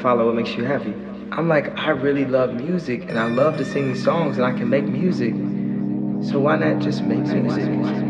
follow what makes you happy? I'm like, I really love music and I love to sing songs and I can make music. So why not just make music?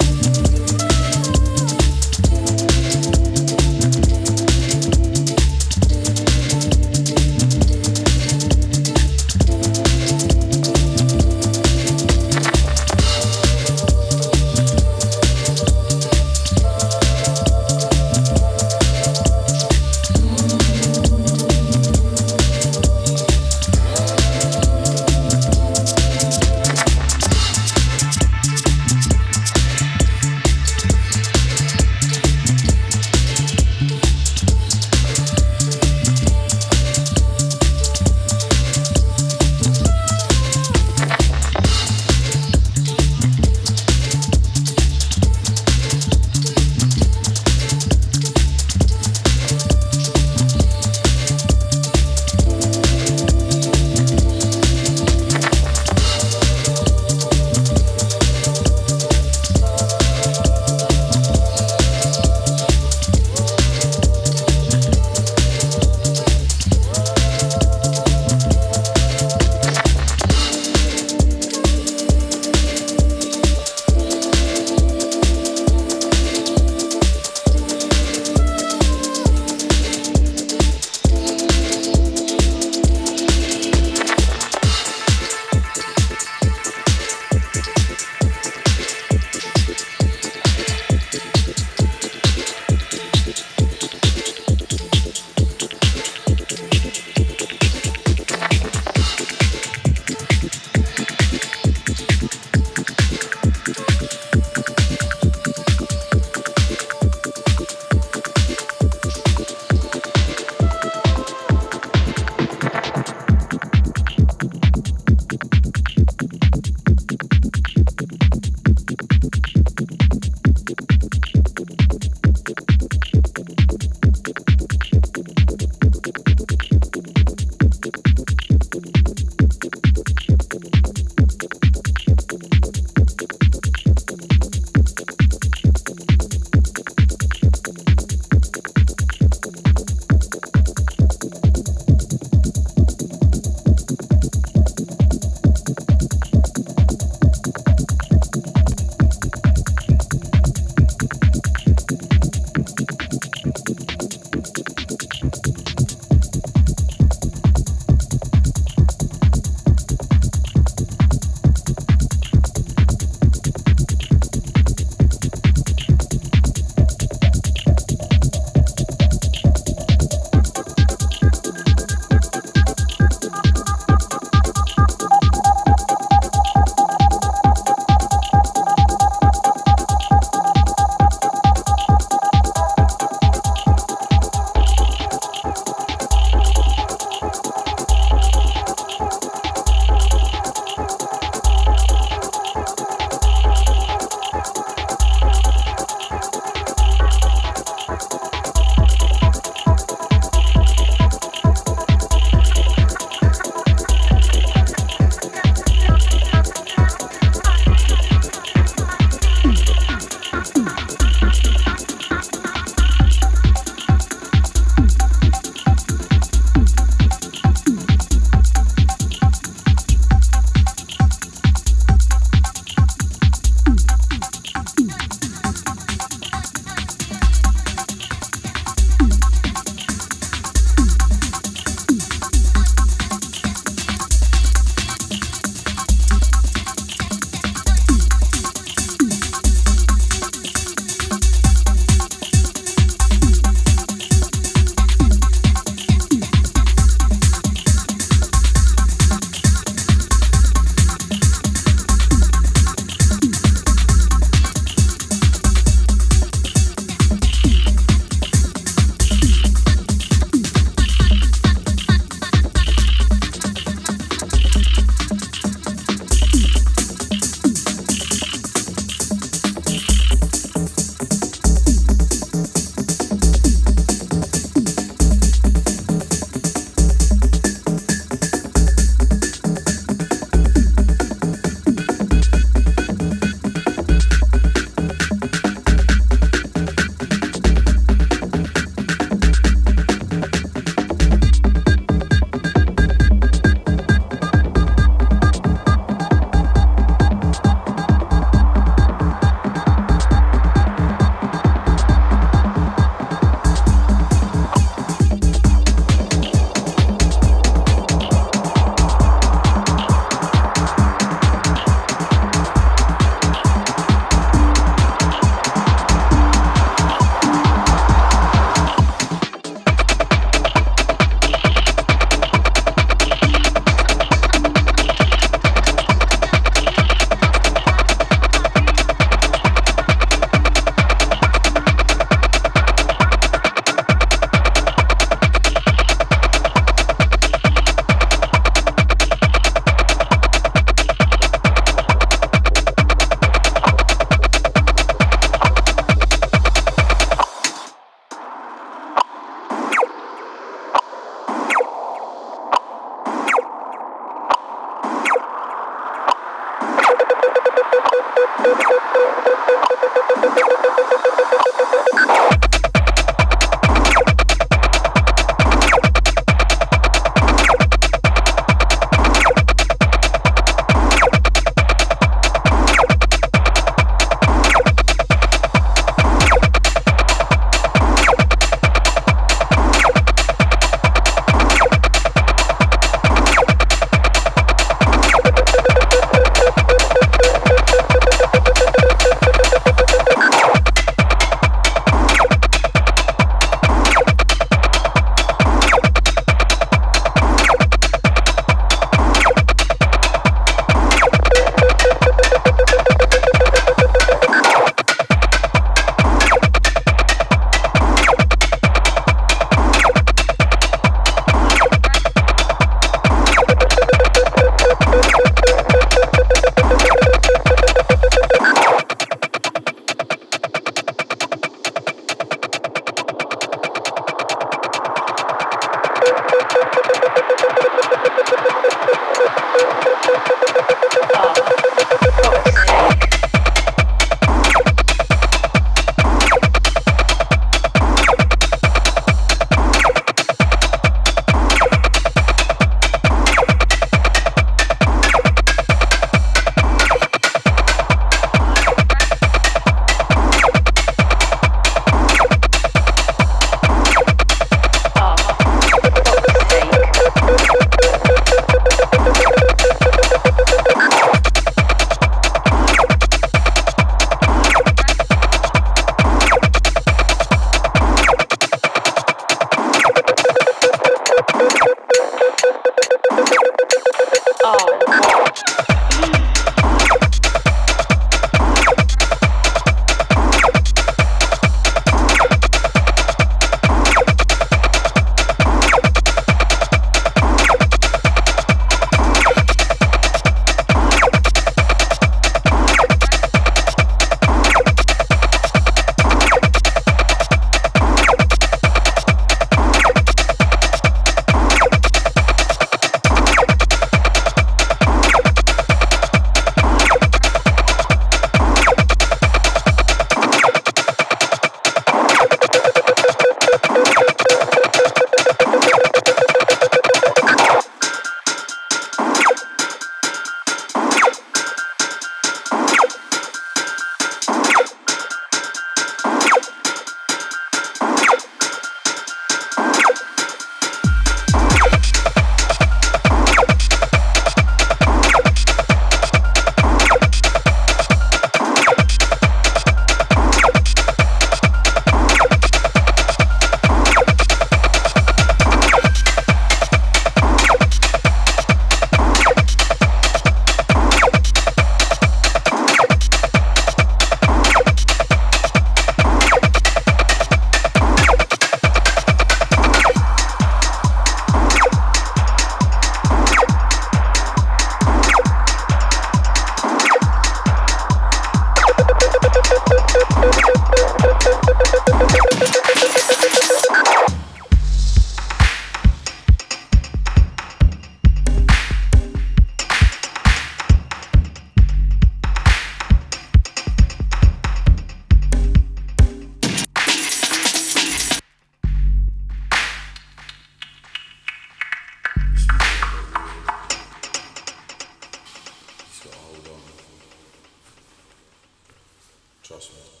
Trust me.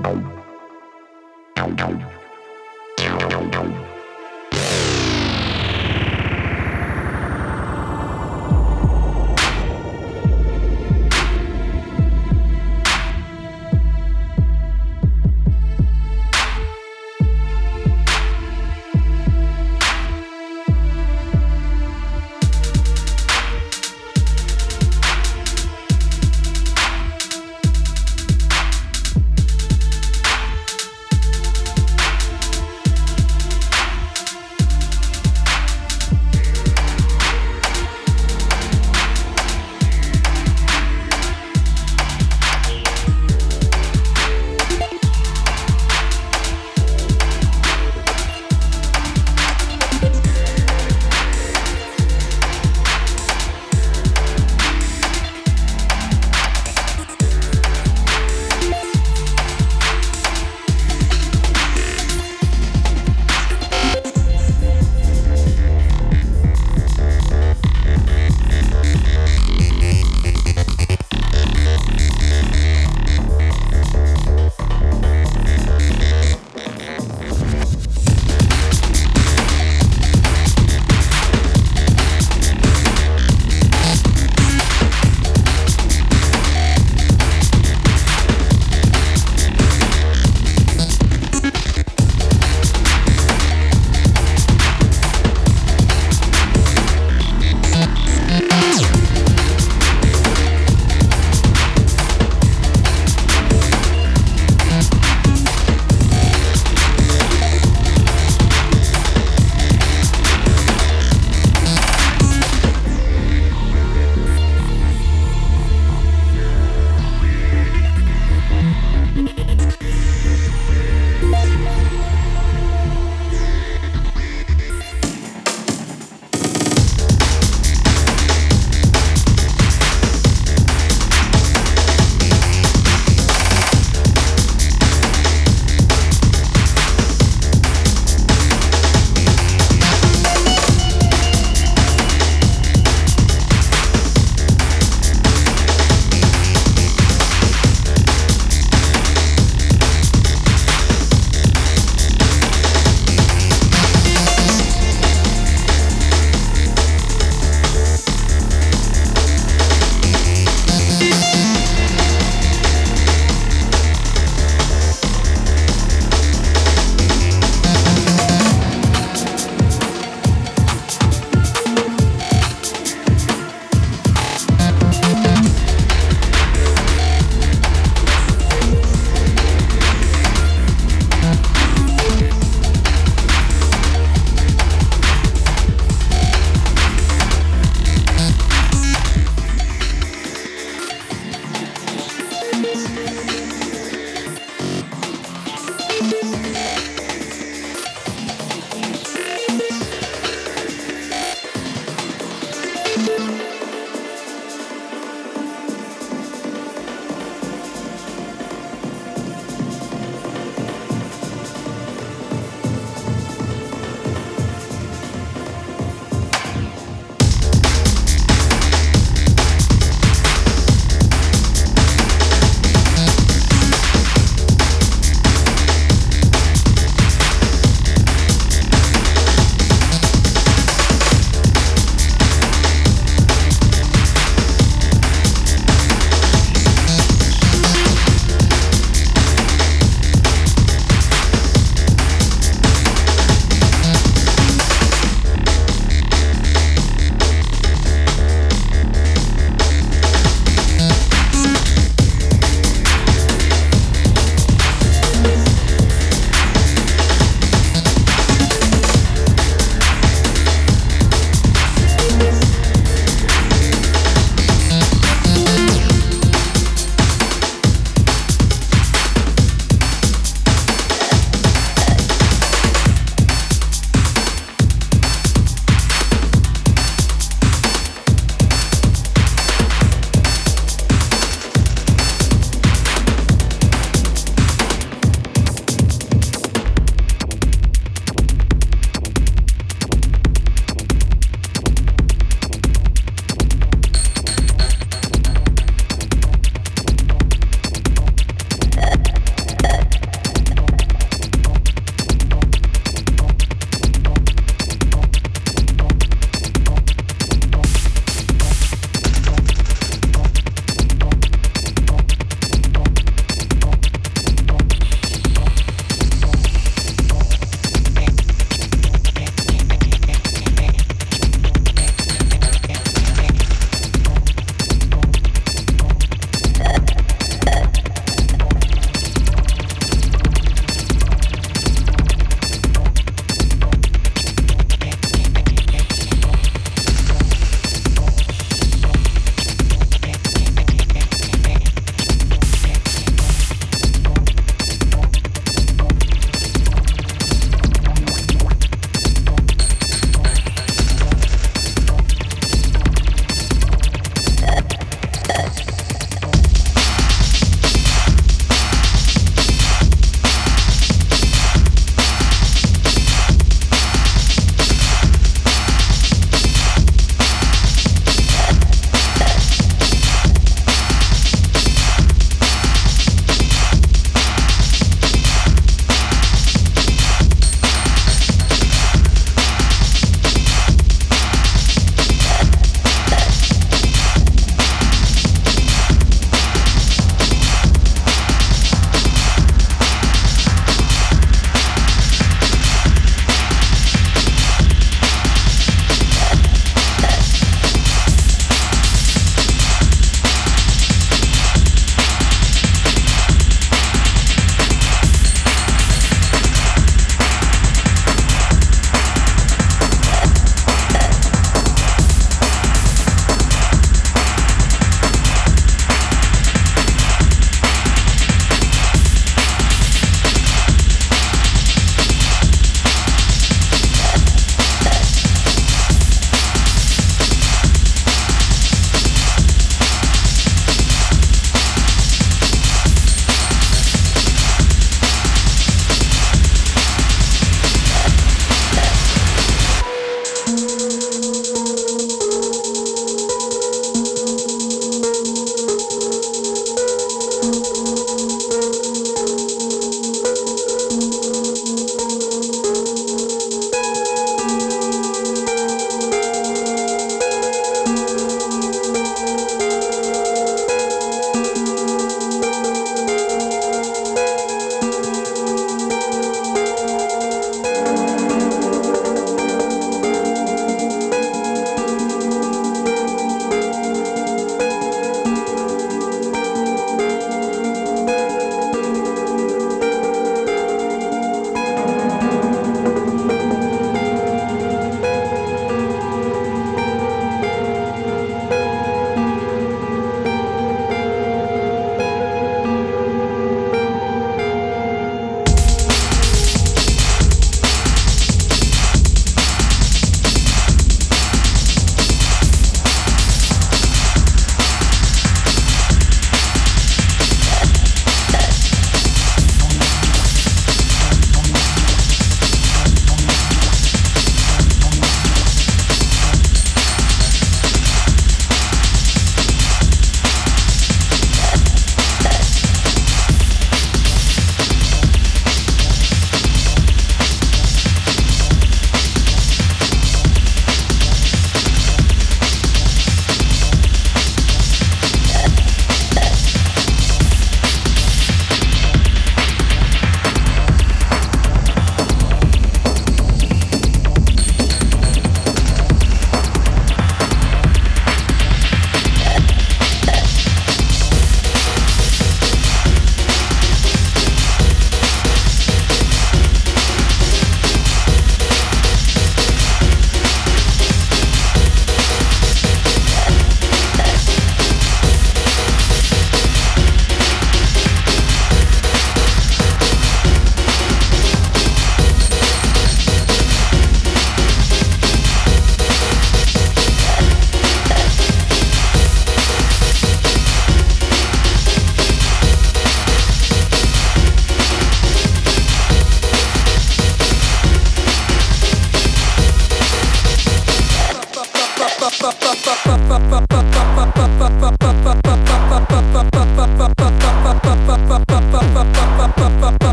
Thank you.